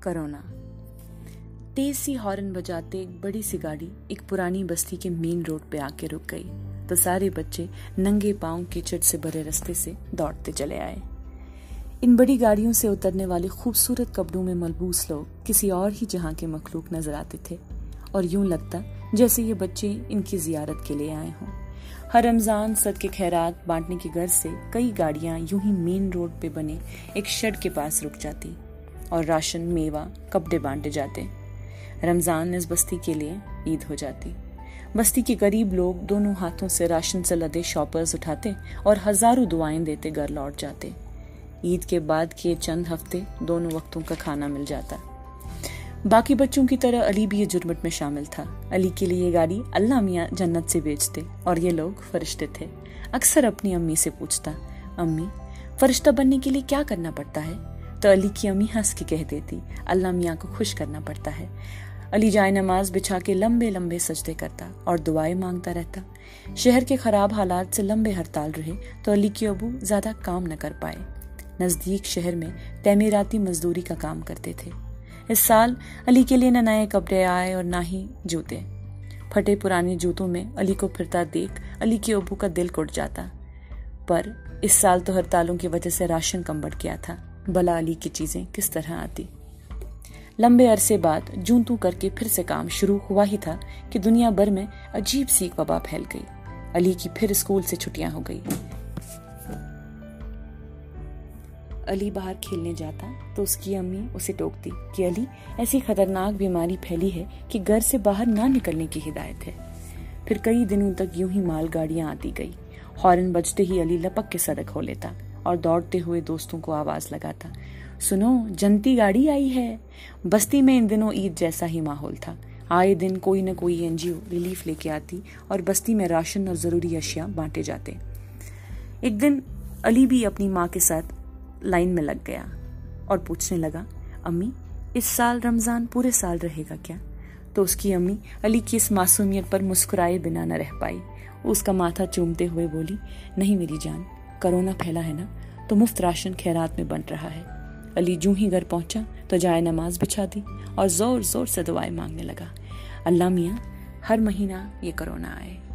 Corona. تیز سی horn بجاتے ایک بڑی سی گاڑی ایک پرانی بستی کے مین روڈ پہ آ کے رک گئی۔ تو سارے بچے ننگے پاؤں کے چٹ سے بھرے رستے سے دوڑتے چلے آئے۔ ان بڑی گاڑیوں سے اترنے والے خوبصورت کپڑوں میں ملبوس لوگ کسی اور ہی جہاں کے مخلوق نظر آتے تھے۔ اور یوں لگتا جیسے یہ بچے ان کی زیارت کے لیے آئے ہوں۔ ہر رمضان صد کے خیرات بانٹنے کی غرض سے کئی گاڑیاں یوں ہی مین روڈ پہ بنے ایک شڈ کے پاس رک جاتی اور راشن، میوہ، کپڑے بانٹے جاتے۔ رمضان اس بستی کے لیے عید ہو جاتی۔ بستی کے غریب لوگ دونوں ہاتھوں سے راشن سے لدے شاپرز اٹھاتے اور ہزاروں دعائیں دیتے گھر لوٹ جاتے۔ عید کے بعد کے چند ہفتے دونوں وقتوں کا کھانا مل جاتا۔ باقی بچوں کی طرح علی بھی یہ جرمٹ میں شامل تھا۔ علی کے لیے یہ گاڑی اللہ میاں جنت سے بیچتے اور یہ لوگ فرشتے تھے۔ اکثر اپنی امی سے پوچھتا، امی، فرشتہ بننے کے لیے کیا کرنا پڑتا ہے؟ تو علی کی امی ہنس کے کہہ دیتی، اللہ میاں کو خوش کرنا پڑتا ہے۔ علی جائے نماز بچھا کے لمبے لمبے سجدے کرتا اور دعائیں مانگتا رہتا۔ شہر کے خراب حالات سے لمبے ہڑتال رہے تو علی کی ابو زیادہ کام نہ کر پائے۔ نزدیک شہر میں تعمیراتی مزدوری کا کام کرتے تھے۔ اس سال علی کے لیے نہ نئے کپڑے آئے اور نہ ہی جوتے۔ پھٹے پرانے جوتوں میں علی کو پھرتا دیکھ علی کی ابو کا دل کٹ جاتا۔ پر اس سال تو ہڑتالوں کی وجہ سے راشن کم بڑھ گیا تھا۔ بلا علی کی چیزیں کس طرح آتی۔ لمبے عرصے بعد جونتو کر کے پھر سے کام شروع ہوا ہی تھا کہ دنیا بھر میں عجیب سی وبا پھیل گئی۔ علی کی پھر اسکول سے چھٹیاں ہو گئی۔ علی باہر کھیلنے جاتا تو اس کی امی اسے ٹوکتی کہ علی، ایسی خطرناک بیماری پھیلی ہے کہ گھر سے باہر نہ نکلنے کی ہدایت ہے۔ پھر کئی دنوں تک یوں ہی مال گاڑیاں آتی گئی۔ ہارن بجتے ہی علی لپک کے سڑک ہو لیتا اور دوڑتے ہوئے دوستوں کو آواز لگاتا۔ سنو، جنتی گاڑی آئی ہے۔ بستی میں ان دنوں عید جیسا ہی ماحول تھا۔ آئے دن کوئی نہ کوئی این جی او ریلیف لے کے آتی اور بستی میں راشن اور ضروری اشیاء بانٹے جاتے۔ ایک دن علی بھی اپنی ماں کے ساتھ لائن میں لگ گیا اور پوچھنے لگا، امی، اس سال رمضان پورے سال رہے گا کیا؟ تو اس کی امی علی کی اس معصومیت پر مسکرائے بنا نہ رہ پائی۔ اس کا ماتھا چومتے ہوئے بولی، نہیں میری جان، کرونا پھیلا ہے نا، تو مفت راشن خیرات میں بن رہا ہے۔ علی جو ہی گھر پہنچا تو جائے نماز بچھا دی اور زور زور سے دعائیں مانگنے لگا۔ اللہ میاں، ہر مہینہ یہ کرونا آئے۔